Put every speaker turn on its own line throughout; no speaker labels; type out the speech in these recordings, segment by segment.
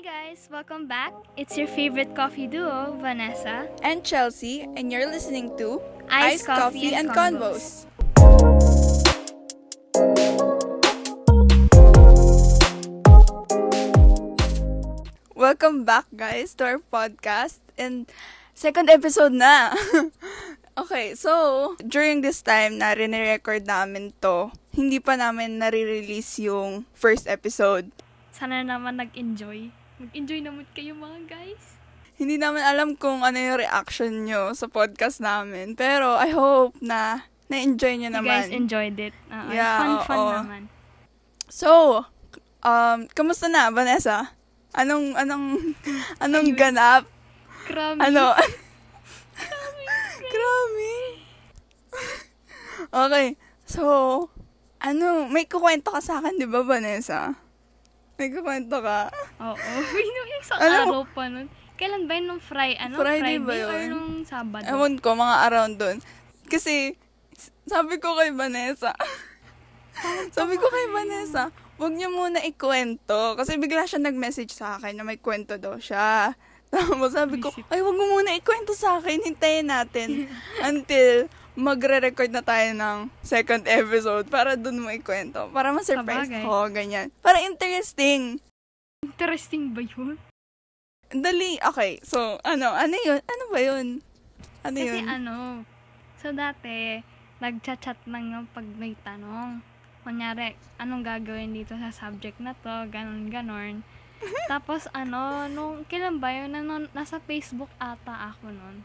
Hi guys, welcome back. It's your favorite coffee duo, Vanessa.
and Chelsea, and you're listening to
Iced Coffee and
Convos. Welcome back, guys, to our podcast. And second episode na. okay, so, during this time na rin-record namin to, hindi pa namin nare-release yung first episode.
Sana naman nag-enjoy. Mag-enjoy naman kayo mga guys.
Hindi naman alam kung ano yung reaction nyo sa podcast namin. Pero I hope na na-enjoy nyo
You
naman.
guys enjoyed it. Uh,
Yeah,
fun, fun
oo.
naman.
So, um, kamusta na, Vanessa? Anong, anong, anong
Ayun.
ganap?
Grabe.
Ano? Grabe. okay. So, ano, may kukwento ka sa akin, di ba, Vanessa? May kukwento ka?
Oo. yung isang
Alam
araw pa nun. Kailan ba yun? Nung Friday? Ano?
Friday ba
or
yun?
nung Sabado?
Ewan ko, mga around doon. Kasi, sabi ko kay Vanessa, sabi ko kay Vanessa, wag niyo muna ikwento. Kasi bigla siya nag-message sa akin na may kwento daw siya. Tapos sabi ko, ay, wag mo muna ikwento sa akin. Hintayin natin until magre-record na tayo ng second episode para dun mo ikwento. Para ma-surprise
Sabagay.
ko, ganyan. Para interesting.
Interesting ba yun?
Dali, okay. So, ano, ano yun? Ano ba yun? Ano
Kasi
yun?
ano, so dati, nagchat-chat lang yung pag may tanong. Kunyari, anong gagawin dito sa subject na to, ganon, ganon. Tapos ano, nung, kailan ba yun, ano, nasa Facebook ata ako nun.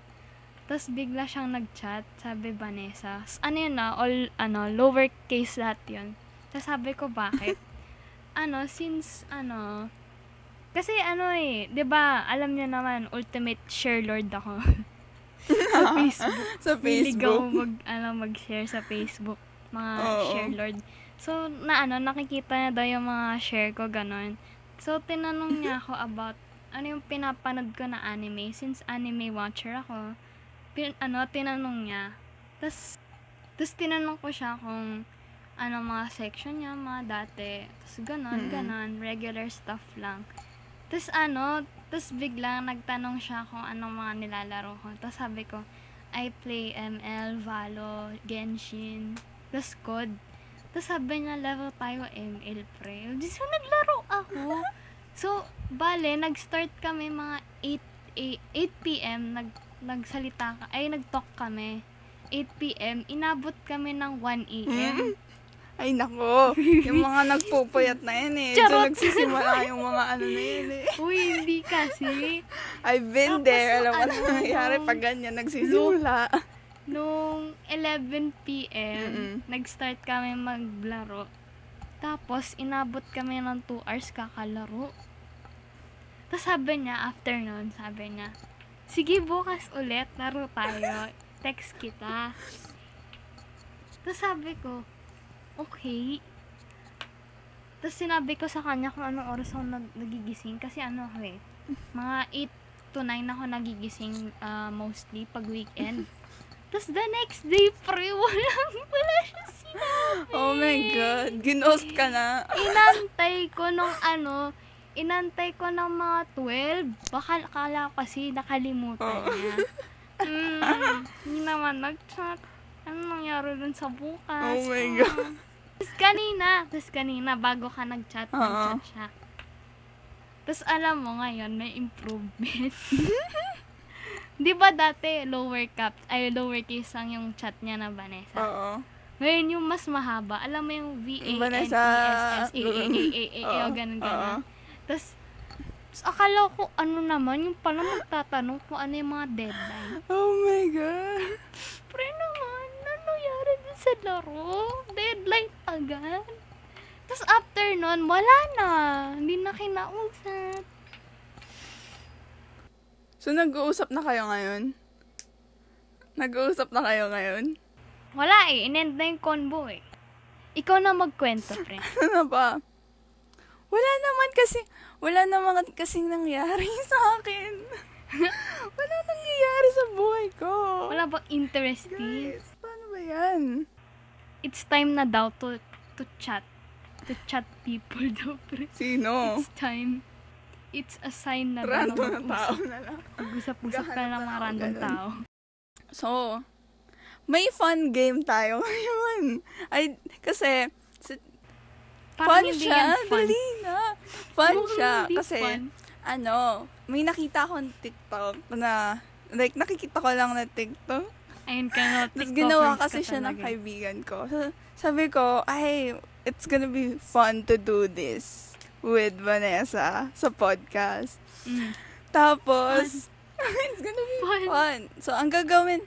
Tapos bigla siyang nag-chat, sabi Vanessa. Ano yun na, all, ano, lowercase lahat yun. Tapos sabi ko, bakit? ano, since, ano, kasi ano eh, 'di ba alam niyo naman, ultimate share lord ako. sa Facebook.
sa
Hilig ako
Facebook.
mag, ano, mag-share sa Facebook. Mga
Oo.
share lord. So, na ano, nakikita niya daw yung mga share ko, ganon. So, tinanong niya ako about ano yung pinapanood ko na anime. Since anime watcher ako, pin, ano, tinanong niya. Tapos, tapos tinanong ko siya kung ano mga section niya, mga dati. Tapos ganon,
Mm.
ganon. Regular stuff lang. Tapos ano, tapos biglang nagtanong siya kung anong mga nilalaro ko. Tapos sabi ko, I play ML, Valo, Genshin, tapos COD. Tapos sabi niya, level tayo ML, pre. So, naglaro ako. So, bale, nag-start kami mga 8, 8, 8 p.m. Nag, nagsalita ka, ay, nag-talk kami. 8 p.m. Inabot kami ng 1 a.m.
Ay, nako. Yung mga nagpupuyat na yan eh.
Charot.
Diyan nagsisimula yung mga ano na yun eh.
Uy, hindi kasi.
I've been
Tapos
there. Alam mo
ano,
na nangyayari pag ganyan nagsisimula.
Nung 11 p.m.,
Mm-mm.
nag-start kami maglaro. Tapos, inabot kami ng 2 hours kakalaro. Tapos sabi niya, after nun, sabi niya, sige bukas ulit, laro tayo. Text kita. Tapos sabi ko, okay. Tapos sinabi ko sa kanya kung anong oras ako nag- nagigising. Kasi ano ako eh, mga 8 to 9 ako nagigising ah, mostly pag weekend. Tapos the next day, pre, walang, wala siya sinabi.
Oh my God. Ginost ka na.
Inantay ko nung ano, inantay ko ng mga 12. Baka akala ko kasi nakalimutan
Oh.
niya. Hmm, hindi naman nag-chat. Ano nangyari dun sa bukas?
Oh my
Ah.
God.
Tapos kanina, tapos kanina, bago ka nag-chat,
Oo.
nag-chat siya. Tapos alam mo ngayon, may improvement. Di ba dati, lower cap, ay lower case lang yung chat niya na Vanessa?
Oo.
Ngayon yung mas mahaba, alam mo yung V-A-N-E-S-S,
Vanessa.
Tapos, akala ko ano naman, yung pala magtatanong kung ano yung mga deadline.
Oh my God.
Pre naman, ano nangyari din sa laro? Deadline agad. Tapos after nun, wala na. Hindi na kinausap.
So, nag-uusap na kayo ngayon? Nag-uusap na kayo ngayon?
Wala eh, inend na yung convo eh. Ikaw na magkwento, pre.
Ano ba? Wala naman kasi, wala naman kasing nangyari sa akin. wala nangyayari sa buhay ko.
Wala bang interesting?
Guys, paano ba yan?
It's time na daw to, to chat. To chat people daw, pre.
Sino?
It's time. it's a sign na
Random na tao na lang.
Mag-usap-usap
na
mga
ako
random
ganun.
tao.
So, may fun game tayo ngayon. Ay, kasi, si-
Parang
fun
hindi
siya.
yan fun.
Dali na. Fun
Mukhang
siya. Kasi,
fun.
ano, may nakita akong TikTok na, like, nakikita ko lang na TikTok.
Ayun ka no,
Tapos
TikTokers
ginawa
ka
kasi siya ng
talaga.
kaibigan ko. So, sabi ko, ay, it's gonna be fun to do this with Vanessa sa podcast.
Mm.
Tapos, it's gonna be
Fun.
fun. So, ang gagawin,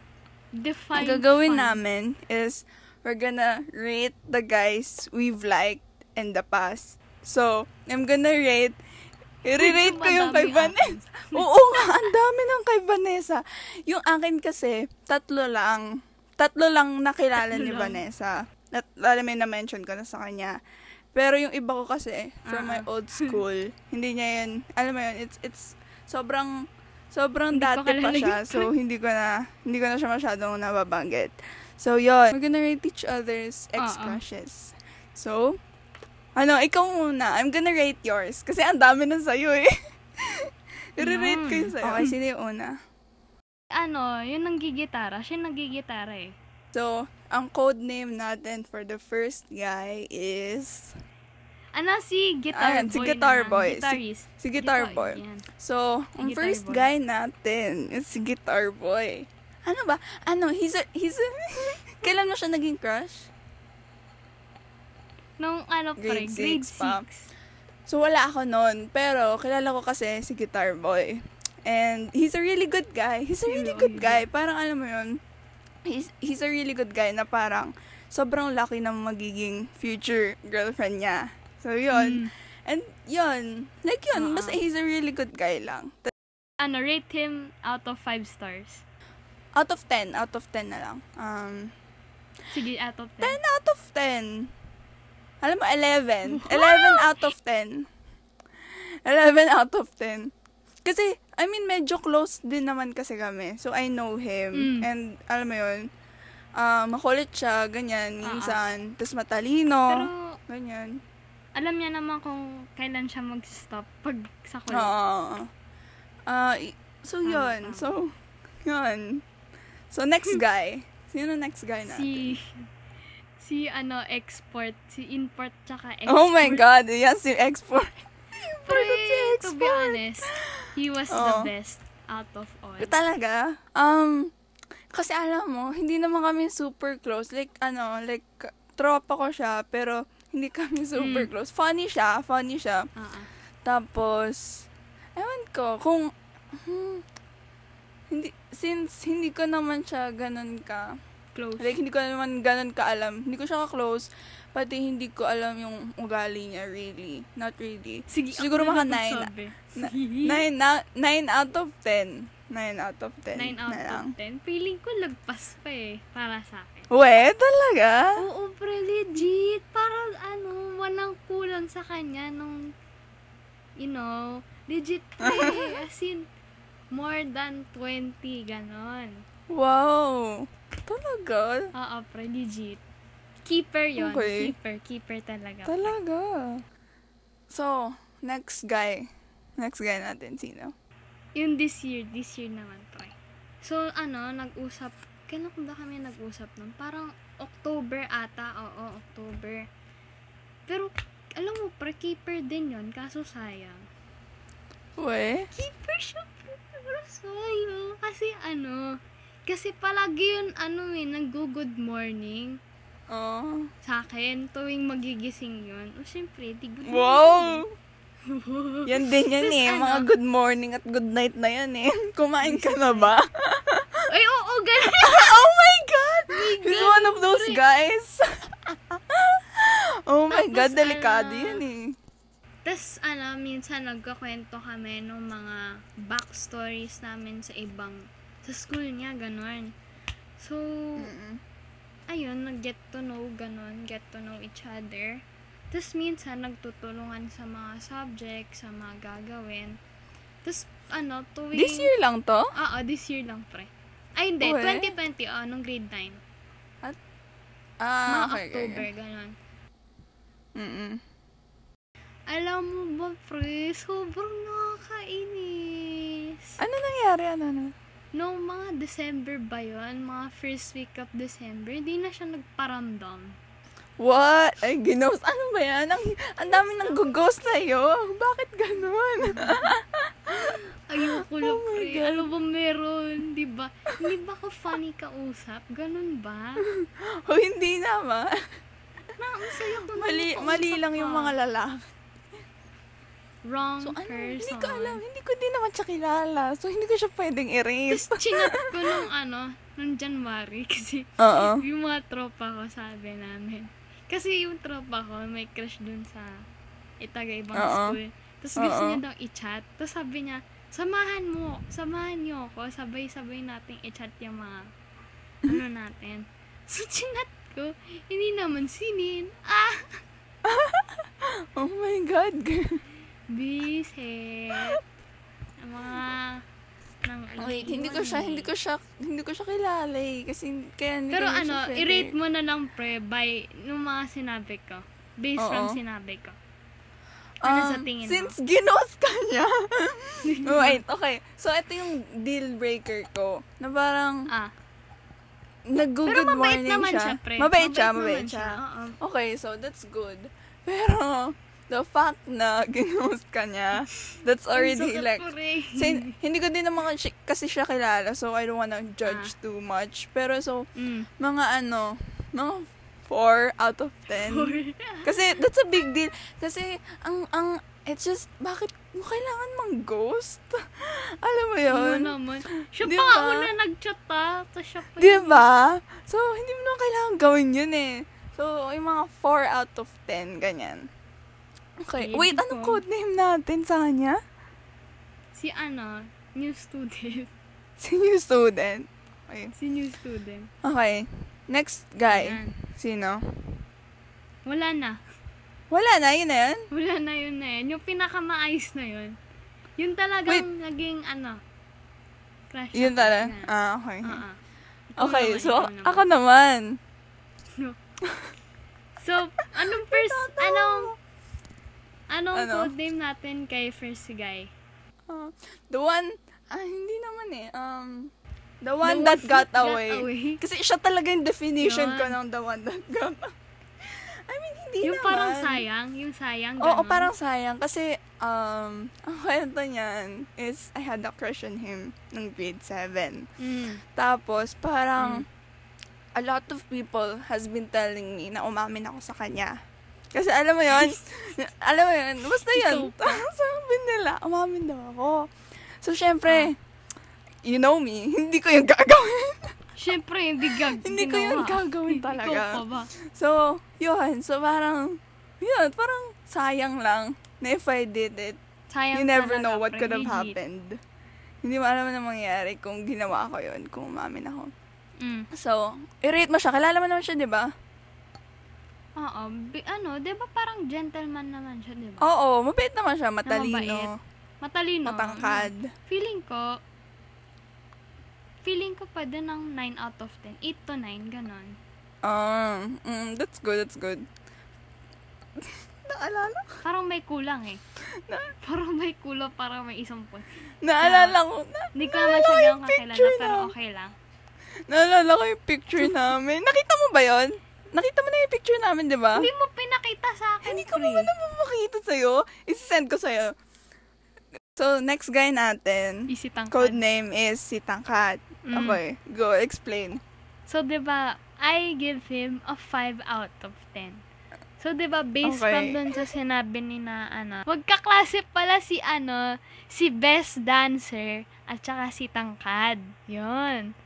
Define
ang gagawin
fun.
namin is, we're gonna rate the guys we've liked in the past. So, I'm gonna rate, i-rate ko yung kay Vanessa. Oo nga, ang dami ng kay Vanessa. Yung akin kasi, tatlo lang. Tatlo lang nakilala
Tatlo
ni
lang.
Vanessa. At alam mo, na-mention ko na sa kanya. Pero yung iba ko kasi, from my
Ah.
old school, hindi niya yun, alam mo yun, it's, it's, sobrang, sobrang
Hindi
dati pa siya. So, hindi ko na, hindi ko na siya masyadong nababanggit. So, yun. We're gonna rate each other's
Ah,
ex-crushes. So, ano, ikaw muna. I'm gonna rate yours. Kasi ang dami na sa'yo eh. I-rate ko yung sa'yo.
Mm.
Okay, sino yung una?
Ano, yun nanggigitara. Siya nanggigitara eh.
So, ang code name natin for the first guy is...
Ano, si Guitar
Ayan,
Boy
si Guitar
na,
Boy. Si-
Guitarist.
Si Guitar Boy.
yan.
So, ang
Guitar
first
Boy.
guy natin is si Guitar Boy. Ano ba? Ano, he's a... He's a kailan mo siya naging crush?
Nung ano pre,
Grade
grade
six pa.
6.
So, wala ako noon. Pero, kilala ko kasi si Guitar Boy. And, he's a really good guy. He's a really
Oo,
good guy. Parang, alam mo yun, he's, he's a really good guy na parang sobrang lucky na magiging future girlfriend niya. So, yun.
Mm.
And, yun. Like, yun.
Oo.
Basta he's a really good guy lang.
Ano, rate him out of 5 stars.
Out of 10. Out of 10 na lang. Um,
Sige, out of 10.
10 out of 10. Alam mo, 11.
Wow!
11 out of 10. 11 out of 10. Kasi, I mean, medyo close din naman kasi kami. So, I know him.
Mm.
And, alam mo yun, ah, makulit siya, ganyan,
Ah,
minsan. Tapos matalino,
Pero,
ganyan.
alam niya naman kung kailan siya mag-stop pag sa kulit.
Oo. I- so, yun.
tama.
So, yun. So, next guy. Sino next guy natin?
Si, si ano, export. Si import tsaka export.
Oh my God, yan si export.
Pre,
si
to be
export.
honest, he was
Oo.
the best out of all.
Talaga? Um, kasi alam mo, hindi naman kami super close. Like, ano, like, tropa ko siya, pero hindi kami super
Mm.
close. Funny siya, funny siya.
Oo.
Tapos, ewan ko, kung, hmm, hindi, since hindi ko naman siya ganun ka,
Close.
like, hindi ko naman ganun ka alam, hindi ko siya ka-close, pati hindi ko alam yung ugali niya, really. Not really.
Sige,
siguro
magsabi.
Na-
Sige.
9, na, 9 out of 10. 9 out of 10.
9 out of 10. Feeling ko lagpas pa eh, para sa akin.
We, talaga?
Oo, pre, legit. Parang ano, walang kulang sa kanya nung, you know, legit pre. As in, more than 20, ganon.
Wow. Talaga?
Oo, pre, legit. Keeper yon
Okay.
Keeper, keeper talaga. pre.
Talaga. So, next guy. Next guy natin, sino?
Yung this year, this year naman, pre. So, ano, nag-usap, kailan ba kami nag-usap nun? Parang October ata, oo, October. Pero, alam mo, pre, keeper din yon kaso sayang.
We?
Keeper siya, pre, pero sayang. Kasi ano, kasi palagi yun, ano eh, nag-good morning
Oh.
sa akin tuwing magigising yun. O, syempre, di good
Wow!
morning.
Yan din yan
Tas
eh.
ano?
Mga good morning at good night na yan eh. Kumain ka na ba?
Ay, oo, ganun.
oh my God! He's one of those guys. oh my
Tapos,
God, delikado
ano,
yan eh.
Tapos, ano, minsan nagkakwento kami ng mga backstories namin sa ibang, sa school niya, ganun. So,
Mm-mm.
ayun, nag-get to know, ganun, get to know each other. Tapos, minsan, nagtutulungan sa mga subject, sa mga gagawin. Tapos, ano, tuwing...
This year lang to?
Oo, this year lang, pre. Ay, hindi.
Uwe.
2020, oh, nung grade 9.
Ah,
mga
okay, okay,
October,
okay.
ganun.
Mm-mm.
Alam mo ba, pre, sobrang
nangyari? Ano, ano?
Noong mga December ba yun, mga first week of December, hindi na siya nagparamdam.
What? Ay, ginost. Ano ba yan? Ang, ang dami nang ghost sa'yo. Bakit ganun?
Ayoko lang,
Oh
pre. Ano ba meron? Di ba? Hindi ba ako funny kausap? Ganun ba?
o hindi naman.
Na, ang saya ko
Mali, mali lang yung mga lalaki.
Wrong
So, ano,
person.
hindi ko alam. Hindi ko din naman siya kilala. So, hindi ko siya pwedeng erase.
Tapos chinat ko nung ano, nung January kasi
Oo.
yung mga tropa ko sabi namin. Kasi yung tropa ko may crush dun sa itaga ibang
Oo.
school. Tapos gusto niya daw i-chat. Tapos sabi niya, samahan mo, samahan niyo ako, sabay-sabay nating i-chat yung mga ano natin. So chinat ko, hindi naman sinin. Ah!
Oh my God.
Bisit. Ang mga nang
Wait, hindi ko siya, hindi ko siya, hindi ko siya kilala eh. Kasi, kaya hindi
Pero
ko
ano,
siya
i-rate mo na lang pre by nung mga sinabi ko. Based from
Oo.
sinabi ko. Ano sa
Um,
tingin mo?
Since ginos ka niya. Wait, okay. So, ito yung deal breaker ko. Na parang,
Ah.
nag-good
Pero mabait
morning
naman
siya.
siya, pre.
Mabait siya,
naman
mabait siya.
Oo.
Okay, so that's good. Pero, the fact na ginost ka niya, that's already like, sin- hindi ko din naman kasi, kasi siya kilala, so I don't wanna judge
Ah.
too much. Pero so,
Mm.
mga ano, mga 4 out of 10. Kasi that's a big deal. Kasi ang ang it's just bakit mo kailangan mang ghost? Alam mo
Oo
'yon?
naman. Siya
Di
pa una nag-chat ah. Tapos siya pa.
'Di ba? So hindi mo naman kailangan gawin 'yun eh. So yung mga 4 out of 10 ganyan. Okay. Wait, anong code name natin sa kanya?
Si ano, new student.
Si new student. Okay.
si new student.
Okay. Next guy.
Ayan.
Sino?
Wala na.
Wala na, yun na yan.
Wala na yun na yun. Yung pinakamaayos na yun. Yun talagang naging ano. Crush
Yun
ako.
tala.
Yan.
Ah, okay.
Ikaw
Okay,
naman,
so
ikaw naman.
ako naman.
So, anong first, anong, anong
Ano?
code name natin kay first guy?
Uh, the one, ah, hindi naman eh. Um, the one
The
that
one
got,
that got
away.
away.
Kasi siya talaga yung definition
Yun.
ko ng the one that got I mean, hindi
Yung
naman.
parang sayang, yung sayang,
Oo,
ganun.
parang sayang. Kasi, um, ang kwento niyan is, I had a crush on him nung grade 7.
Mm.
Tapos, parang,
Mm.
a lot of people has been telling me na umamin ako sa kanya. Kasi alam mo yon alam mo yun, basta yun. Sabi nila, umamin daw ako. So, syempre, you know me, hindi ko yung gagawin.
Siyempre, hindi gag
Hindi ko yun
ginawa.
gagawin
Ikaw
talaga.
pa ba?
So, yun. So, parang, yun, parang sayang lang na if I did it,
Sayang
you never
talaga,
know what could have happened. Hindi mo alam na mangyayari kung ginawa ko yun, kung umamin ako.
Mm.
So, i-rate mo siya. Kilala mo naman siya, di ba?
Oo, bi- ano, di ba parang gentleman naman siya, di ba?
Oo, mabait naman siya.
mabait.
Matalino.
Matalino.
Matangkad.
Mm. Feeling ko, feeling ko pa din ng 9 out of 10. 8 to 9, ganon.
Ah, mm, that's good, that's good. Naalala ko.
Parang may kulang eh.
Na-
Parang may kulang, parang may isang point.
Naalala ko. Na,
Hindi ko naman siya
yung
kakilala, pero
na.
okay lang.
Naalala ko yung picture namin. Nakita mo ba yon? Nakita mo na yung picture namin, di ba?
Hindi mo pinakita sa akin,
Hindi ko
pre.
naman naman makita sa'yo. Isisend ko sa'yo. So, next guy natin,
Isitang
code name is si Tangkat.
Mm.
Okay, go, explain.
So, di ba, I give him a 5 out of 10. So, di ba, based
Okay.
from dun sa sinabi ni na, ano, magkaklase pala si, ano, si best dancer at saka si tangkad. Yun.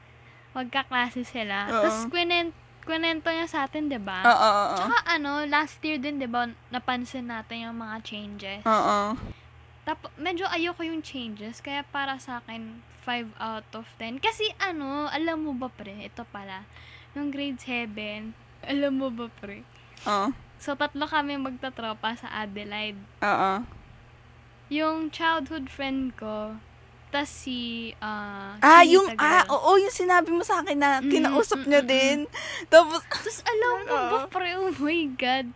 Magkaklase sila.
Oo.
Tapos, kwenen, kwenento niya sa atin, di ba?
Oo, oo, oo.
Tsaka, ano, last year din, di ba, napansin natin yung mga changes.
Oo.
Tapos, medyo ayoko yung changes, kaya para sa akin, 5 out of 10. Kasi ano, alam mo ba pre, ito pala, nung grade 7, alam mo ba pre,
Oo.
so tatlo kami magtatropa sa Adelaide.
Oo.
Yung childhood friend ko, tas si, ah,
Ah,
Chinita
yung,
girl.
ah, oo, yung sinabi mo sa akin na
Mm,
kinausap
mm,
niya
mm,
din. Tapos,
Tapos alam mo ba pre, oh my God,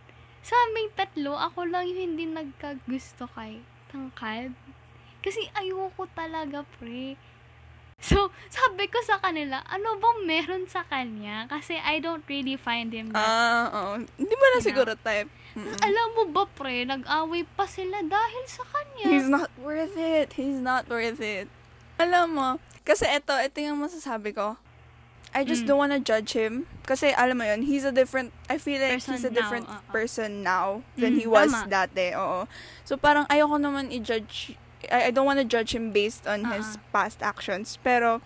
sa aming tatlo, ako lang yung hindi nagkagusto kay Tangkad. Kasi ayoko talaga pre. So, sabi ko sa kanila, ano bang meron sa kanya? Kasi I don't really find him that.
Ah, oo. Hindi mo na siguro type. Mm-mm.
Alam mo ba, pre, nag-away pa sila dahil sa kanya.
He's not worth it. He's not worth it. Alam mo, kasi ito, ito yung masasabi ko. I just
Mm.
don't wanna judge him. Kasi alam mo yun, he's a different, I feel like
Person
he's a
now,
different
oo.
person now than
Mm,
he was
tama.
dati. Oo. So parang ayoko naman i-judge, I, I don't wanna judge him based on his
Ah.
past actions. Pero,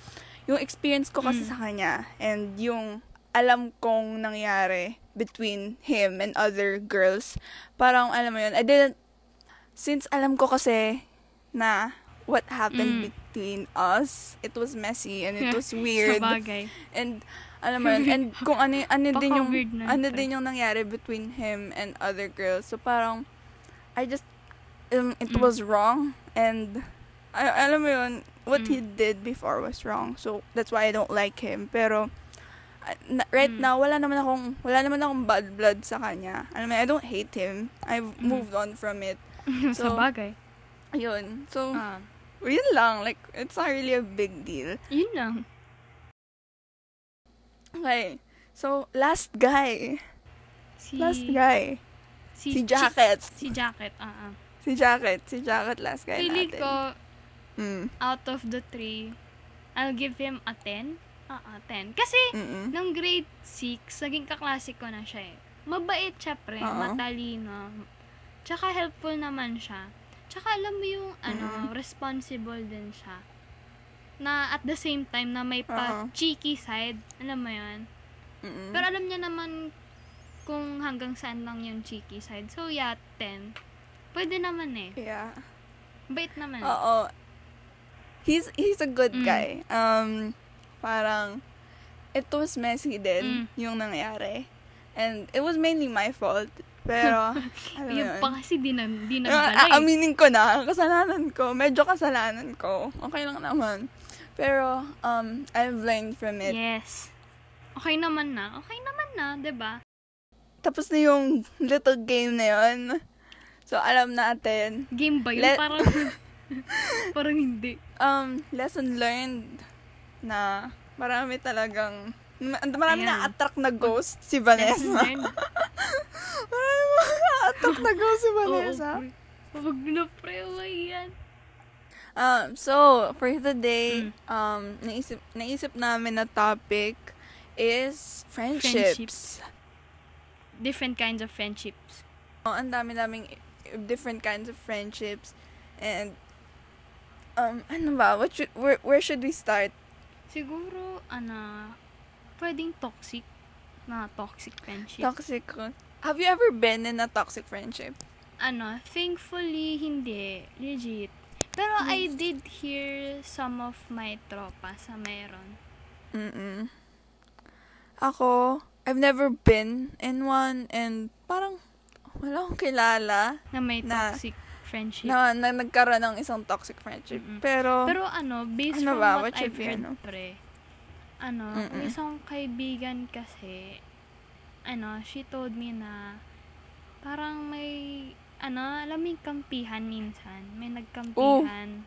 yung experience ko kasi
Mm.
sa kanya, and yung alam kong nangyari between him and other girls, parang alam mo yun, I didn't, since alam ko kasi na what happened
Mm.
between us, it was messy and it was weird.
Sa bagay.
And alam mo yun, and kung ano, ano din yung ano din yung nangyari between him and other girls. So parang I just um, it
Mm.
was wrong and I, alam mo yun, what he
Mm.
did before was wrong. So that's why I don't like him. Pero na- right
Mm.
now wala naman akong wala naman akong bad blood sa kanya. Alam mo, I don't hate him. I've
Mm.
moved on from it.
sa
So,
bagay.
Ayun. So,
Ah,
yun lang. Like, it's not really a big deal.
yun lang.
Okay. So, last guy.
Si,
Last guy.
Si,
Si Jacket.
Si, si Jacket, ah. ah.
Si Jacket. Si Jacket last guy
Feeling
natin.
ko,
Mm.
out of the three, I'll give him a 10. Ah, ah, 10. Kasi,
Mm-mm.
nung grade 6, naging kaklase ko na siya eh. Mabait siya, pre.
Oo.
Matalino. Tsaka helpful naman siya. Tsaka alam mo yung, ano, responsible din siya. Na at the same time, na may pa
Oo.
cheeky side. Alam mo yun?
Mm-mm.
Pero alam niya naman kung hanggang saan lang yung cheeky side. So, yeah, 10. Pwede naman eh.
yeah.
Bait naman.
Oo. He's, he's a good
Mm.
guy. Um, parang, it was messy din,
Mm.
yung nangyari. And it was mainly my fault. Pero, alam yun.
pa kasi di, na, di
aminin ko na, kasalanan ko. Medyo kasalanan ko. Okay lang naman. Pero, um, I've learned from it.
Yes. Okay naman na. Okay naman na, ba?
Tapos na yung little game na yun. So, alam natin.
Game ba yun?
Let-
parang, parang hindi.
Um, lesson learned na marami talagang ma- marami
Ayan.
na attract na ghost si Vanessa. marami na attract na ghost si Vanessa.
Huwag na pre, yan.
Um, so, for today,
Mm.
um, naisip, naisip namin na topic is friendships.
Different kinds of friendships.
Oh, ang dami-daming different kinds of friendships. And, um, ano ba? What should, where, where should we start?
Siguro, ano, pwedeng toxic na toxic friendship.
Toxic. Have you ever been in a toxic friendship?
ano, thankfully, hindi. Legit. Pero I did hear some of my tropa sa meron.
Mm-mm. Ako, I've never been in one and parang wala akong kilala
Na may
Na-
toxic friendship.
na, na nagkaroon ng isang toxic friendship.
Mm-mm.
Pero,
Pero ano, based
Ano
from
ba?
what
What
I've heard,
ano?
pre, ano,
Mm-mm.
may isang kaibigan kasi, ano, she told me na, parang may, ano, alam mo yung kampihan minsan. May nagkampihan.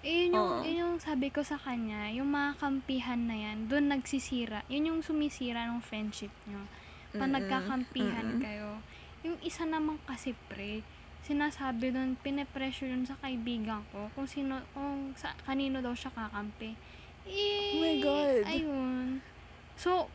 Eh, yun yung, yun yung sabi ko sa kanya, yung mga kampihan na yan, doon nagsisira. Yun yung sumisira ng friendship nyo. Pag nagkakampihan kayo. Yung isa naman kasi pre, sinasabi doon, pinipressure yun sa kaibigan ko kung sino, kung sa, kanino daw siya kakampi. Eh,
Oh my God.
Ayun. So,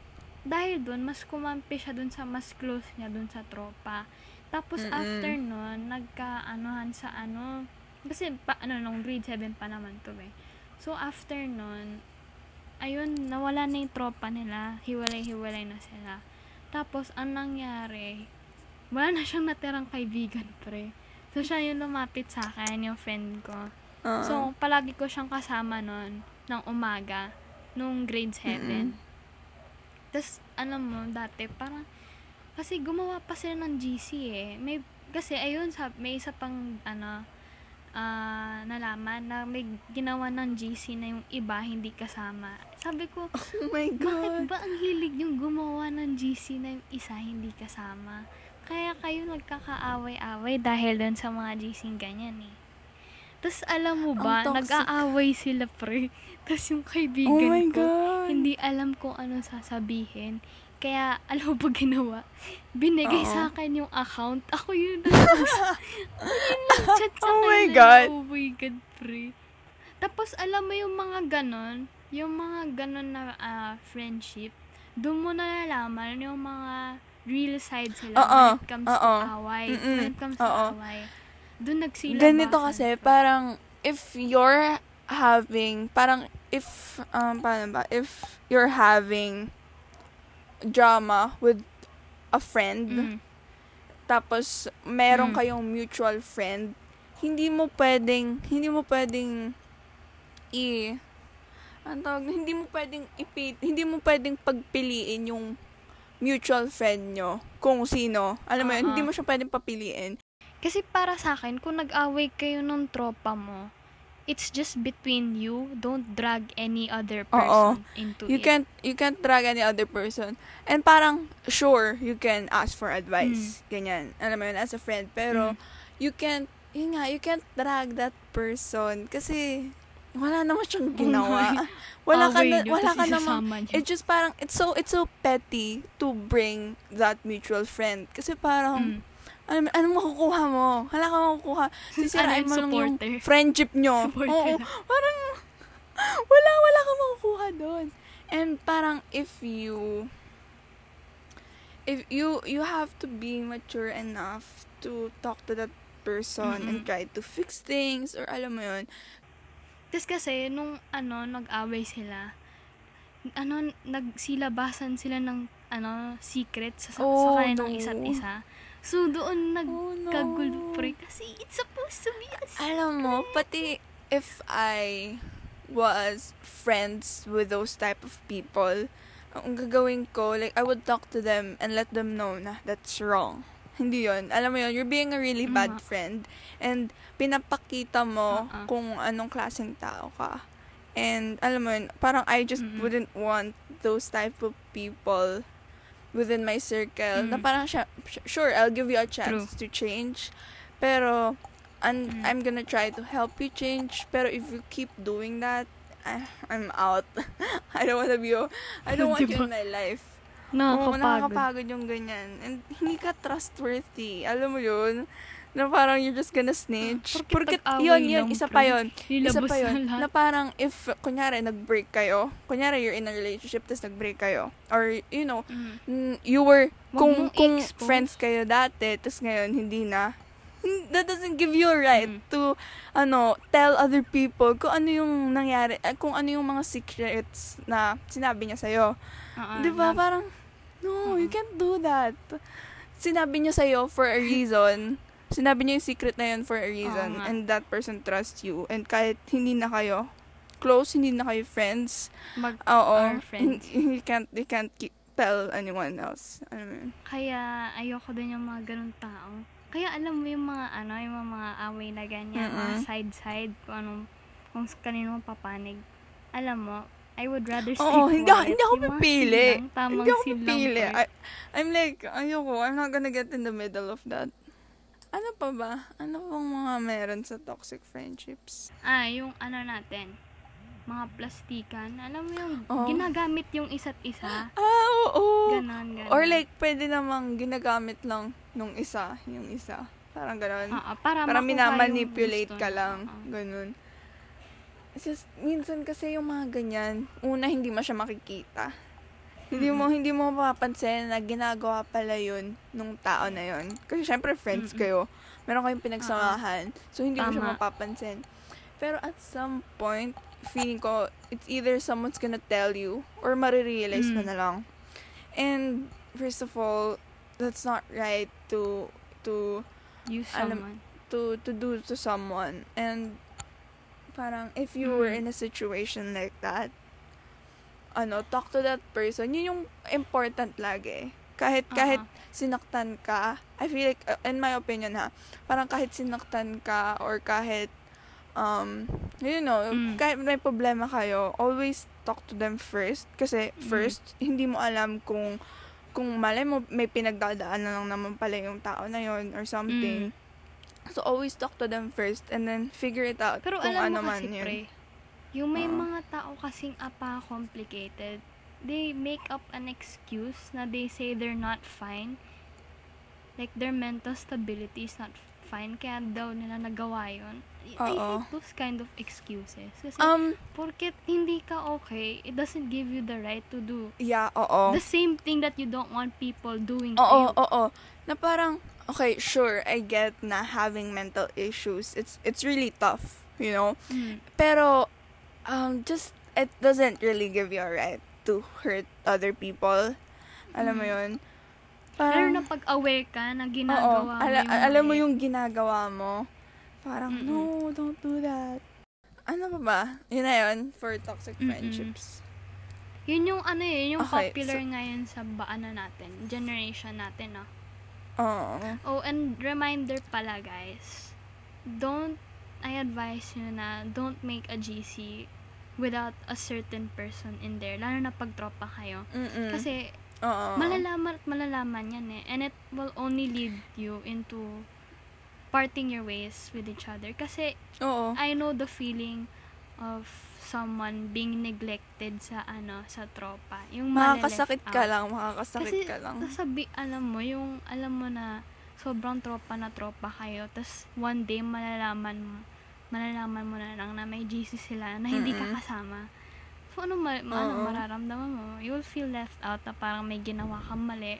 dahil doon, mas kumampi siya doon sa mas close niya doon sa tropa. Tapos
Mm-mm.
after nun, nagka-anuhan sa ano, kasi pa, ano, nung grade 7 pa naman to eh. So, after nun, ayun, nawala na yung tropa nila. Hiwalay-hiwalay na sila. Tapos, ang nangyari, wala na siyang natirang kaibigan, pre. So, siya yung lumapit sa akin, yung friend ko.
Oo.
So, palagi ko siyang kasama nun, ng umaga, nung grade 7.
Mm-mm.
Tapos, alam mo, dati, parang, kasi gumawa pa sila ng GC eh. May, kasi, ayun, sab, may isa pang, ano, ah, nalaman na may ginawa ng GC na yung iba hindi kasama. Sabi ko,
oh my
bakit
God.
ba ang hilig yung gumawa ng GC na yung isa hindi kasama? Kaya kayo nagkakaaway-away dahil doon sa mga GC ganyan eh. Tapos alam mo ba, nag-aaway sila pre. Tapos yung
Oh
kaibigan
my
ko,
God.
hindi alam kung anong sasabihin. Kaya, alam mo ba ginawa? Binigay
Oo.
sa akin yung account. Ako yun. Ako yun sa
Oh my. God.
Oh my God, pre. Tapos, alam mo yung mga ganon, yung mga ganon na ah, friendship, doon mo na nalaman yung mga real side sila
Oo.
when it comes
Oo.
to away.
Mm-mm.
When it comes
Oo.
to away. Doon nagsilabasan.
Ganito kasi, parang, if you're having, parang, if, um, paano ba, if you're having drama with a friend,
Mm.
tapos meron
Mm.
kayong mutual friend, hindi mo pwedeng, hindi mo pwedeng i, ang tawag, na- hindi mo pwedeng ipi, hindi mo pwedeng pagpiliin yung mutual friend nyo kung sino. Alam mo yun,
Oo.
hindi mo siya pwedeng papiliin.
Kasi para sa akin, kung nag-away kayo ng tropa mo, it's just between you. Don't drag any other person into
You
it.
can't you can't drag any other person. And parang sure, you can ask for advice. Ganyan. Alam mo yun as a friend, pero
Mm.
you can't yun nga, you can't drag that person kasi wala naman siyang ginawa. wala ka na, wala ka
niyo.
it's just parang it's so it's so petty to bring that mutual friend kasi parang
Mm.
ano, anong makukuha mo? Wala ka makukuha. Sisirain
Ano
mo lang yung friendship nyo.
Supporter
Oo. Parang, wala, wala ka makukuha doon. And parang, if you, if you, you have to be mature enough to talk to that person and
Mm-mm.
try to fix things or alam mo yun.
Tapos kasi, nung ano, nag-away sila, ano, nagsilabasan sila ng ano, secret sa,
Oh,
sa kanilang
no.
isa't isa. So, doon
Oh, no.
nagkagulo pre. Kasi it's supposed to be a
Alam mo, pati if I was friends with those type of people, ang gagawin ko, like, I would talk to them and let them know na that's wrong. Hindi yon Alam mo yon you're being a really bad
Mhm.
friend. And pinapakita mo
Uh-uh.
kung anong klaseng tao ka. And alam mo yun, parang I just
Mm-mm.
wouldn't want those type of people within my circle. Na
Mm.
parang siya, sure, I'll give you a chance to change. Pero, and
Mm.
I'm gonna try to help you change. Pero if you keep doing that, I, I'm out. I don't wanna be, I don't want you
Diba?
in my life. Oo,
nakakapagod.
nakakapagod yung ganyan. And hindi ka trustworthy. Alam mo yun? Na parang you're just gonna snitch.
Porket
Porket,
tag-away
yun, yun, isa pa yun. Isa pa yun.
na
Na parang if, kunyari, nag-break kayo. Kunyari, you're in a relationship, tapos nag-break kayo. Or, you know,
Mm.
you were,
Wag
kung, kung friends kayo dati, tapos ngayon, hindi na. That doesn't give you a right
Mm.
to, ano, tell other people kung ano yung nangyari, eh, kung ano yung mga secrets na sinabi niya sa'yo.
Oo,
Di ba? Parang, no, you
Oo.
can't do that. Sinabi niya sa'yo for a reason. Sinabi niya yung secret na yun for a reason.
nga.
And that person trusts you. And kahit hindi na kayo close, hindi na kayo friends,
mag
oo,
Are friends.
you can't, you can't keep, tell anyone else. Ano yun?
Kaya ayoko din yung mga ganun tao. Kaya alam mo yung mga ano, yung mga, mga away na ganyan, mga
Mm-mm.
side-side, kung anong, kung kanino papanig. Alam mo, I would rather stay
Oo, hindi, ako-
quiet.
hindi ako pipili. Hindi ako pipili. I, I'm like, ayoko, I'm not gonna get in the middle of that. Ano pa ba? Ano pang mga meron sa toxic friendships?
Ah, yung ano natin, mga plastikan. Alam mo yung
Oo.
ginagamit yung isa't isa.
Ah, oo.
Ganon, ganon.
Or like, pwede namang ginagamit lang nung isa, yung isa. Parang ganon.
Oo, para
Parang
makuha yung
minamanipulate ka lang.
Oo.
Ganun. Just, minsan kasi yung mga ganyan, una, hindi mo siya makikita. Hindi mo, hindi mo mapapansin na ginagawa pala yun nung tao na yun. Kasi syempre, friends kayo. Meron kayong pinagsamahan. So, hindi mo siya
Tama.
mapapansin. Pero at some point, feeling ko, it's either someone's gonna tell you or marirealize mo
Mm.
na lang. And, first of all, that's not right to, to,
Use
Alam-
someone.
to to do to someone and parang if you were
Mm.
in a situation like that ano talk to that person yun yung important lagi kahit kahit
Oo.
sinaktan ka I feel like uh, in my opinion ha parang kahit sinaktan ka or kahit um you know
Mm.
kahit may problema kayo always talk to them first kasi
Mm.
first hindi mo alam kung kung malay mo may pinagdadaanan lang naman pala yung tao na yon or something
Mm.
So, always talk to them first and then figure it out
Pero
kung
alam
ano
mo
man
kasi,
yun.
pre, yung may
Oo.
mga tao kasing apa-complicated, they make up an excuse na they say they're not fine. Like, their mental stability is not fine, kaya daw nila nagawa yun. I- I
Oo.
hate those kind of excuses. Kasi,
Um,
porket hindi ka okay, it doesn't give you the right to do
yeah, oo.
the same thing that you don't want people doing to
Oo,
you.
oo. Na parang, okay, sure, I get na having mental issues. It's it's really tough, you know?
Mm.
Pero, um, just, it doesn't really give you a right to hurt other people. Alam mo
Mm.
yun?
Lalo na pag aware ka na ginagawa
oo,
mo
ala-
yung
alam mo yung ginagawa mo. Parang,
Mm-mm.
no, don't do that. Ano pa ba? Yun na yun, for toxic
Mm-mm.
friendships.
Yun yung ano eh, yung
Okay,
popular
so-
ngayon sa baana natin, generation natin, no? Oh, and reminder pala, guys. Don't, I advise you na don't make a GC without a certain person in there. Lalo na pag tropa kayo.
Mm-mm.
Kasi,
Oo.
malalaman at malalaman yan eh. And it will only lead you into parting your ways with each other. Kasi,
Oo.
I know the feeling of someone being neglected sa ano sa tropa. Yung
Makakasakit ka
out.
lang, makakasakit
Kasi,
ka lang.
sabi, alam mo, yung, alam mo na, sobrang tropa na tropa kayo, tas one day, malalaman mo, malalaman mo na lang na may GC sila, na hindi ka
Mm-mm.
kasama. So, ano, ma- ma- ano mararamdaman mo? You'll feel left out na parang may ginawa kang mali.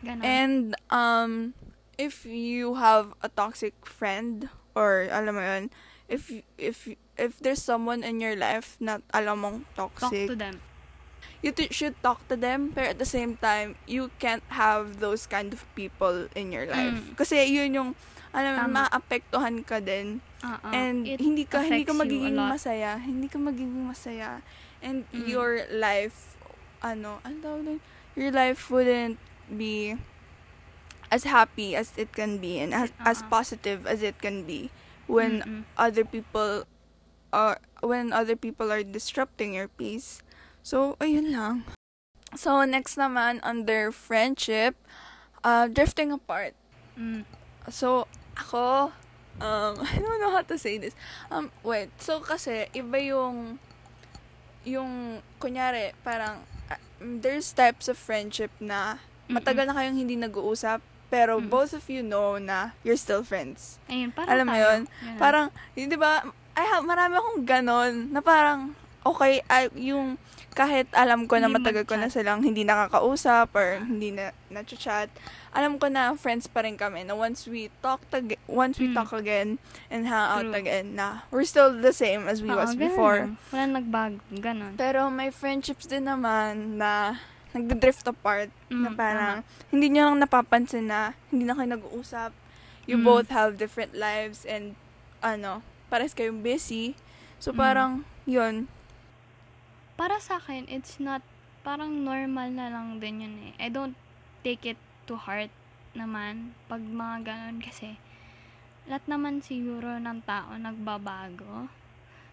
Ganon.
And, um, if you have a toxic friend, or, alam mo yun, if, if, if there's someone in your life na alam mong
Talk
toxic,
to them.
you t- should talk to them, pero at the same time, you can't have those kind of people in your life.
Mm.
Kasi yun yung, alam mo, maapektuhan ka din.
Uh-uh.
and
It
hindi ka hindi ka magiging masaya. Hindi ka magiging masaya. And
Mm.
your life, ano, ano tawag doon? Your life wouldn't be as happy as it can be and as, as
Uh-uh.
positive as it can be when
Mm-mm.
other people are when other people are disrupting your peace. So, ayun lang. So, next naman, under friendship, uh, drifting apart.
Mm.
So, ako, um, I don't know how to say this. Um, wait. So, kasi, iba yung, yung, kunyari, parang, uh, there's types of friendship na matagal na kayong hindi nag-uusap, pero
Mm-mm.
both of you know na you're still friends.
Ayun, parang
Alam mo
tayo.
yun?
Ganun.
Parang, hindi ba, I have, marami akong ganon, na parang, okay, I, yung, kahit alam ko na matagal ko na silang hindi nakakausap or
Ah.
hindi na na-chat, alam ko na friends pa rin kami na once we talk ag- once we
Mm.
talk again and hang out
True.
again na we're still the same as we
Oo,
was
ganun
before.
Walang nagbago. Ganon.
Pero may friendships din naman na nagde-drift apart na
Mm,
parang hindi nyo lang napapansin na hindi na kayo nag-uusap. You
Mm.
both have different lives and ano, pares kayong busy. So
Mm.
parang yun.
para sa akin, it's not, parang normal na lang din yun eh. I don't take it to heart naman pag mga ganun kasi lahat naman siguro ng tao nagbabago.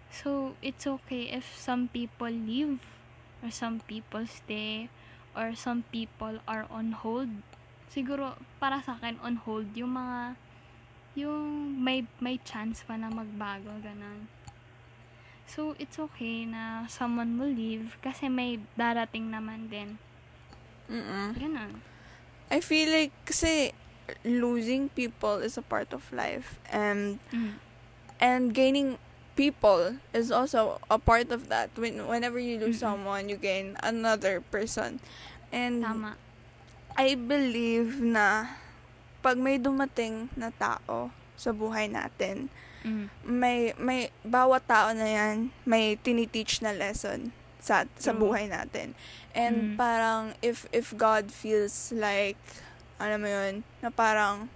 So, it's okay if some people leave or some people stay or some people are on hold. Siguro, para sa akin, on hold yung mga yung may may chance pa na magbago, ganun. So, it's okay na someone will leave kasi may darating naman din.
Mm-mm.
Ganun.
I feel like kasi losing people is a part of life and
Mm.
and gaining people is also a part of that. When whenever you lose
Mm-mm.
someone, you gain another person. And
Tama.
I believe na pag may dumating na tao sa buhay natin,
Mm.
may may bawat tao na yan may tiniteach na lesson sa sa buhay natin. And
Mm.
parang if if God feels like ano mo yun, na parang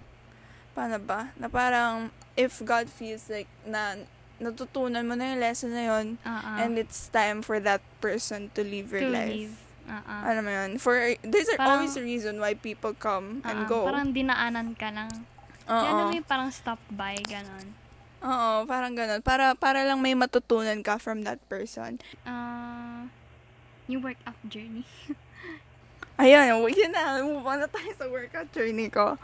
paano ba? Na parang if God feels like na natutunan mo na yung lesson na yun
Uh-uh.
and it's time for that person to leave your
to
life.
leave. Uh-uh.
Ano mo yun? For there's
Parang-
always a reason why people come and
Uh-uh.
go.
Parang dinaanan ka lang.
Oo.
Yan naman yung parang stop by, ganon.
Oo, parang ganun. Para, para lang may matutunan ka from that person.
Uh, yung work up journey.
ayun, yun na, move on na tayo sa workout journey ko.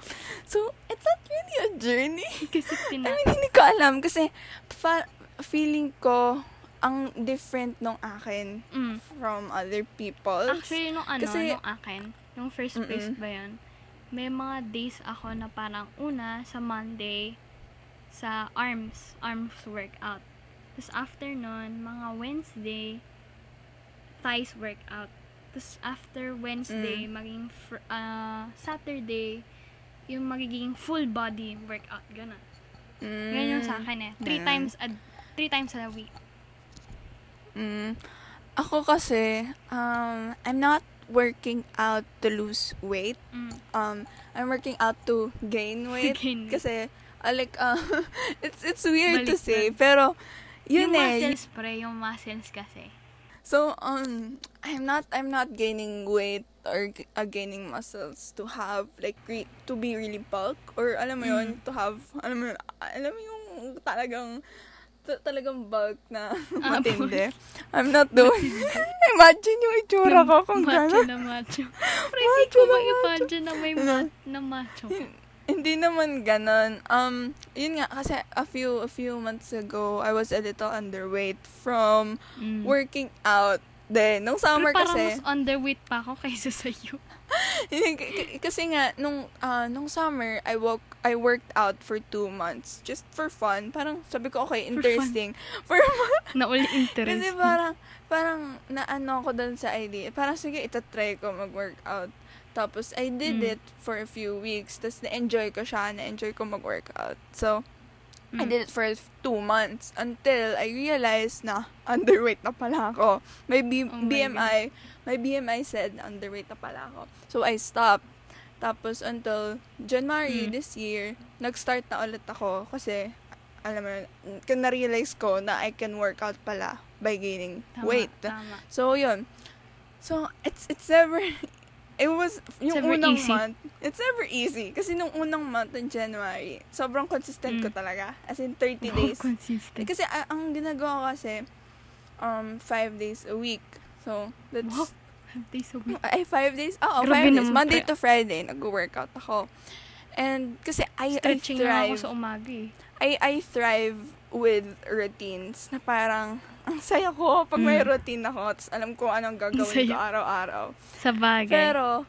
So, it's not really a journey.
Kasi
I
tina...
mean, hindi ko alam kasi fa- feeling ko ang different nung akin
Mm.
from other people.
Actually, nung ano,
Kasi-
nung akin, nung first place
Mm-mm.
ba yun, may mga days ako na parang una, sa Monday, sa arms, arms workout. Tapos after nun, mga Wednesday, thighs workout. Tapos after Wednesday,
Mm.
maging fr- ah, Saturday, yung magiging full body workout. Ganun.
Mm,
Ganyan yung sa akin eh. Three
Mm.
times a three times a week.
Mm. Ako kasi, um, I'm not working out to lose weight.
Mm.
Um, I'm working out to gain weight.
Gain.
Kasi, uh, like, uh, it's it's weird to
Baliktad.
say, pero, yun
yung
eh.
muscles pre, yung muscles kasi.
So, um, I'm not, I'm not gaining weight or uh, gaining muscles to have, like, re- to be really bulk, or alam mo yun,
Mm.
to have, alam mo yun, alam mo yung talagang, ta- talagang bulk na
Ah,
matindi. I'm not doing, imagine yung itsura ko kung
macho
gano'n.
na macho. Pero hindi
Macho
ko
na
ma-imagine na may mat na macho.
Hindi naman ganon. Um, yun nga, kasi a few, a few months ago, I was a little underweight from
Mm.
working out. Then, nung summer
Pero
kasi,
mas underweight pa ako kaysa
k- k- kasi nga, nung, ah, nung summer, I walk, I worked out for two months. Just for fun. Parang, sabi ko, okay, interesting. For fun.
Na uli interest.
kasi parang, parang, naano ko dun sa idea. Parang, sige, itatry ko mag-workout. Tapos, I did
Mm.
it for a few weeks. Tapos, na-enjoy ko siya. Na-enjoy ko mag-workout. So, I
Mm.
did it for two months until I realized na underweight na pala ako. My B-
Oh my
BMI, my BMI said underweight na pala ako. So I stopped. Tapos until January
Mm.
this year, nag-start na ulit ako kasi alam mo, na-realize ko na I can work out pala by gaining
Tama,
weight.
Tama.
So, yun. So, it's it's never, it was, yung
never
unang
easy.
month, it's never easy. Kasi nung unang month in January, sobrang consistent ko
Mm.
talaga. As in, 30
Oh,
days.
consistent.
Kasi a- ang ginagawa ko kasi, um, 5 days a week. So, that's,
Wow. Days a week.
ay, 5 days, oo, 5
Grabe
days.
naman,
Monday to Friday, nag-workout ako. And, kasi I, I
Stretching na ako
thrive,
sa umaga eh.
I, I thrive with routines na parang, ang saya ko pag may
Mm.
routine ako, tapos alam ko anong gagawin ko araw-araw.
Sa bagay.
Pero,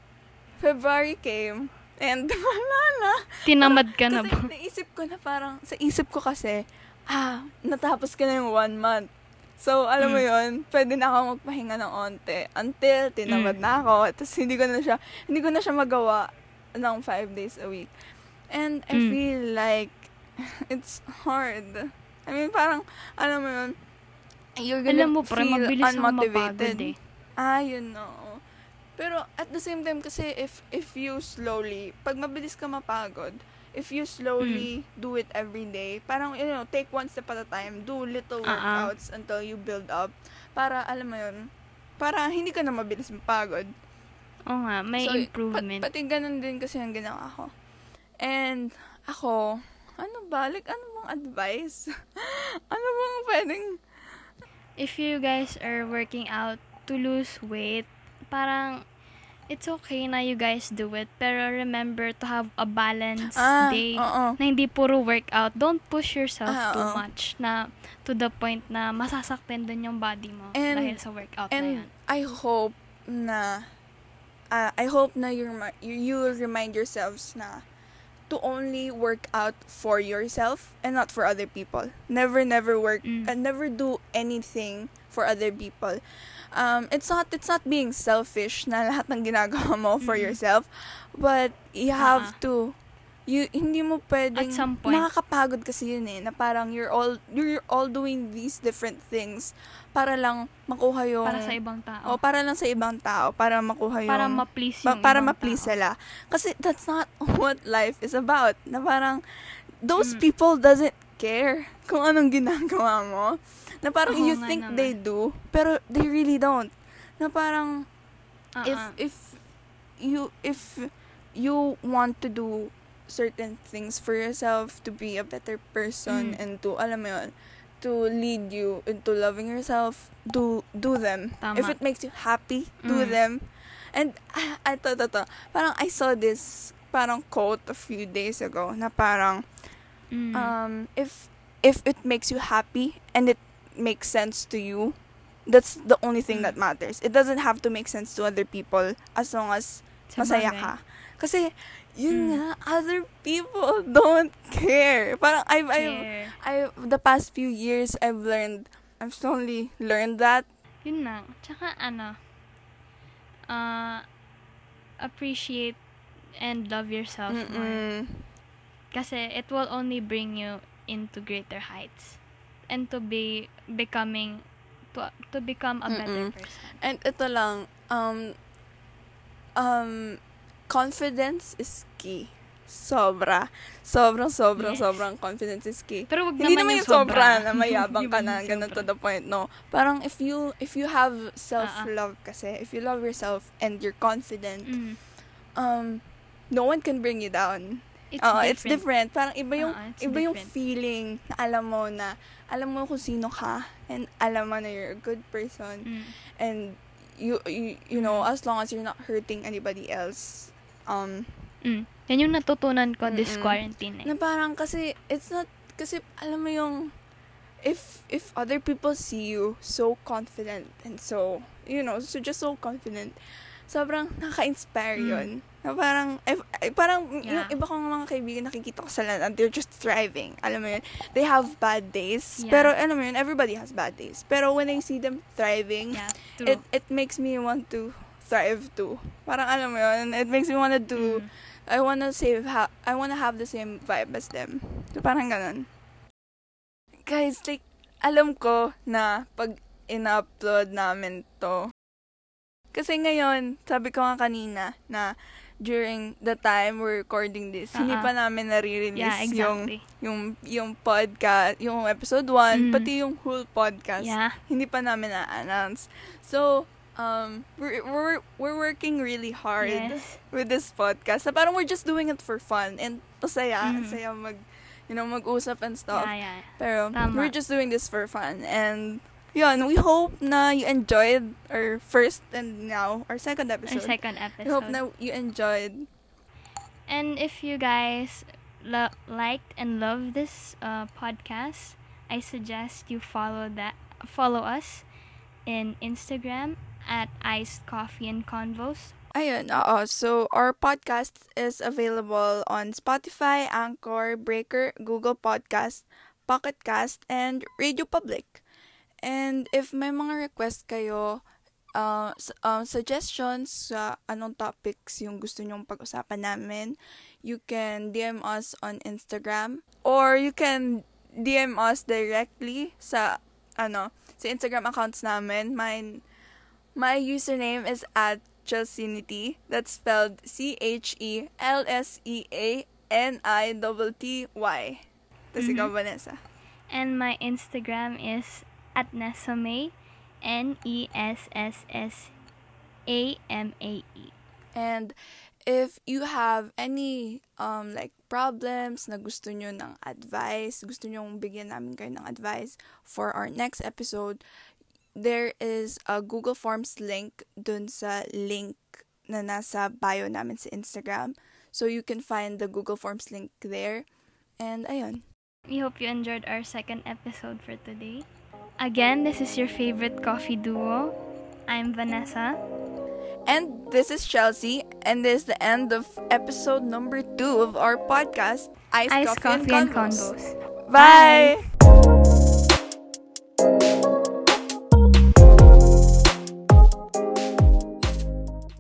February came, and wala na.
Tinamad ka na
kasi
ba?
naisip ko na parang, sa isip ko kasi, ah, natapos ka na yung one month. So, alam mo
Mm.
yon pwede na ako magpahinga ng onte. Until, tinamad
Mm.
na ako. Tapos, hindi ko na siya, hindi ko na siya magawa ng five days a week. And I
Mm.
feel like, it's hard. I mean, parang, alam mo yun, you're gonna
Alam mo, pre,
feel
mabilis
unmotivated.
mapagod eh.
Ah, yun know. Pero at the same time kasi if if you slowly, pag mabilis ka mapagod, if you slowly
Hmm.
do it every day, parang you know, take one step at a time, do little
Ah, ah.
workouts until you build up para alam mo yun, para hindi ka na mabilis mapagod.
Oo nga, may
So,
improvement.
Pat, pati ganun din kasi ang ginawa ko. And ako, ano ba? Like, ano bang advice? ano bang pwedeng
if you guys are working out to lose weight, parang it's okay na you guys do it. Pero remember to have a balanced
Ah,
day.
oo.
Na hindi puro workout. Don't push yourself
Ah,
too
oo.
much na to the point na masasaktan din yung body mo
And-
dahil sa workout na
And
yan.
I hope na uh, I hope na you you you remind yourselves na to only work out for yourself and not for other people. Never never work
Mm.
and never do anything for other people. Um it's not it's not being selfish na lahat ng ginagawa mo for
Mm.
yourself, but you have
Ah.
to you hindi mo pwedeng
At some point.
nakakapagod kasi yun eh na parang you're all you're all doing these different things para lang makuha yung
Para sa ibang
o
tao.
para lang sa ibang tao para makuha yung
para ma-please yung
para
ibang
ma-please
tao.
sila kasi that's not what life is about na parang those
Mm.
people doesn't care kung anong ginagawa mo na parang
Oo
you think
naman.
they do pero they really don't na parang
Ah,
if if you if you want to do certain things for yourself to be a better person
Mm.
and to alam mo yun to lead you into loving yourself do do them
Tama.
if it makes you happy do
Mm.
them And, ito, ito, ito. Parang I saw this, parang quote a few days ago, na parang,
Mm.
um, if, if it makes you happy, and it makes sense to you, that's the only thing that matters. It doesn't have to make sense to other people, as long as masaya ka. Kasi, yun
Mm.
nga, other people don't care. Parang, I've, I've,
Care.
I the past few years I've learned I've slowly learned that.
Yun lang. Tsaka ano, uh, appreciate and love yourself more.
Mm-mm.
Kasi it will only bring you into greater heights. And to be becoming, to, to become a better
Mm-mm.
person.
And ito lang um um confidence is key. Sobra. Sobrang, sobrang,
Yes.
sobrang confidence is key.
Pero wag
Hindi
naman yung
sobra,
sobra.
na mayabang ka na, ganun to the point, no. Parang if you, if you have self-love kasi, if you love yourself and you're confident,
Mm.
um, no one can bring you down.
It's,
Oo,
different.
it's different. Parang iba yung
it's
iba yung feeling na alam mo na alam mo kung sino ka and alam mo na you're a good person
Mm.
and you you, you know
Mm.
as long as you're not hurting anybody else um
Mm. Yan yung natutunan ko this
Mm-mm.
quarantine eh.
na parang kasi it's not kasi alam mo yung if if other people see you so confident and so you know so just so confident sobrang nakaka-inspire
Mm.
yun na parang if, eh, parang yung
Yeah.
iba kong mga kaibigan nakikita ko sa and they're just thriving alam mo yun they have bad days
Yeah.
pero alam mo yun everybody has bad days pero when I see them thriving
Yeah, true.
it it makes me want to thrive too parang alam mo yun it makes me want to do
Mm.
I wanna save ha- I wanna have the same vibe as them. So, parang ganun. Guys, like, alam ko na pag in-upload namin to, kasi ngayon, sabi ko nga kanina na during the time we're recording this, hindi
Ah,
pa namin nare-release
Yeah,
yung,
exactly.
yung, yung podcast, yung episode 1,
Mm.
pati yung whole podcast
Yeah.
hindi pa namin na-announce. So, um, we're, we're, we're working really hard
Yes.
with this podcast. So, parang we're just doing it for fun and masaya,
Mm.
masaya mag, you know, mag-usap and stuff.
Yeah, yeah.
Pero,
Tama.
we're just doing this for fun. And, yun, we hope na you enjoyed our first and now our second episode.
Our
second
episode.
we hope na you enjoyed.
And if you guys lo- liked and love this uh, podcast, I suggest you follow that follow us in Instagram at iced coffee and convos.
Ayun, oo. So, our podcast is available on Spotify, Anchor, Breaker, Google Podcast, Pocket Cast, and Radio Public. And if may mga request kayo, uh, um, suggestions sa anong topics yung gusto nyong pag-usapan namin, you can DM us on Instagram or you can DM us directly sa ano, sa Instagram accounts namin. Mine my username is at Chelsinity. That's spelled C H E L S E A N I T T Y. Tapos
Mhm.
ikaw, Vanessa.
And my Instagram is at Nessamay, N E S S S A M A E.
And if you have any um like problems na gusto nyo ng advice, gusto nyo bigyan namin kayo ng advice for our next episode, there is a Google Forms link dun sa link na nasa bio namin sa Instagram. So you can find the Google Forms link there. And ayun.
We hope you enjoyed our second episode for today. Again, this is your favorite coffee duo. I'm Vanessa.
And this is Chelsea, and this is the end of episode number two of our podcast, Ice,
Ice
Coffee,
Coffee and
Convos.
Convos.
Bye.